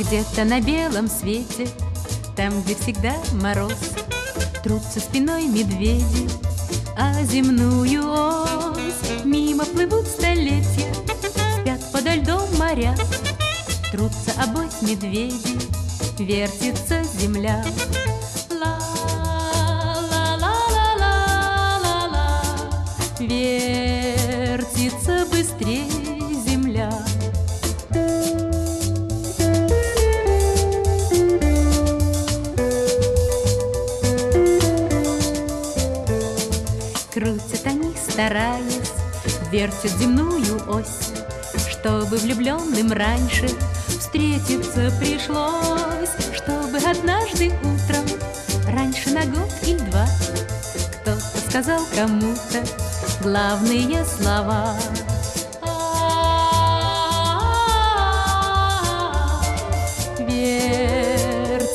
Где-то на белом свете, там, где всегда мороз, Трутся спиной медведи, а земную ось Мимо плывут столетия, спят подо льдом моря, Трутся обось медведи, вертится земля. Ла-ла-ла-ла-ла-ла, вертится быстрее Стараясь, вертят земную ось, Чтобы влюбленным раньше встретиться пришлось, Чтобы однажды утром, раньше на год или два, Кто-то сказал кому-то главные слова.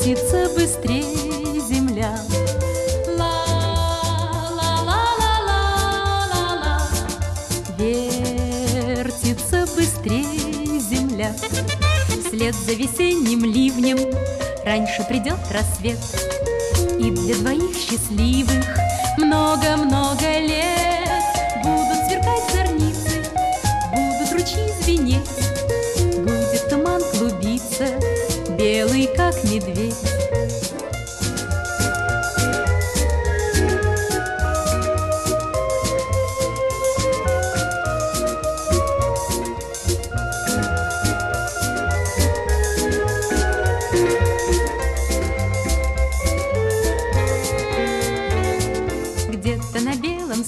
Вертится быстрее земля. Вслед за весенним ливнем Раньше придет рассвет, И для двоих счастливых Много-много лет Будут сверкать зорницы, Будут ручьи звенеть, Будет туман клубиться, Белый, как медведь.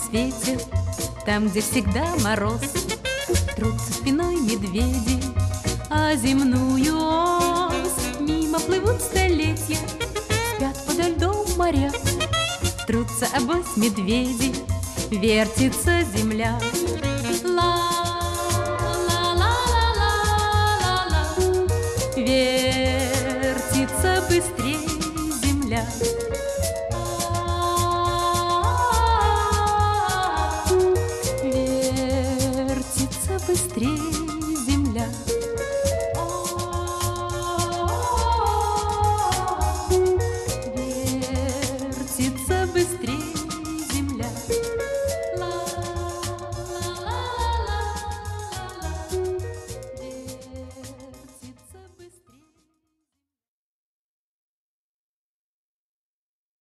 Свете, Там, где всегда мороз, Трутся спиной медведи, А земную ось Мимо плывут столетия, Спят подо льдом моря, Трутся обось медведи, Вертится земля. Вертится быстрее земля. Вертится быстрее земля. встреч.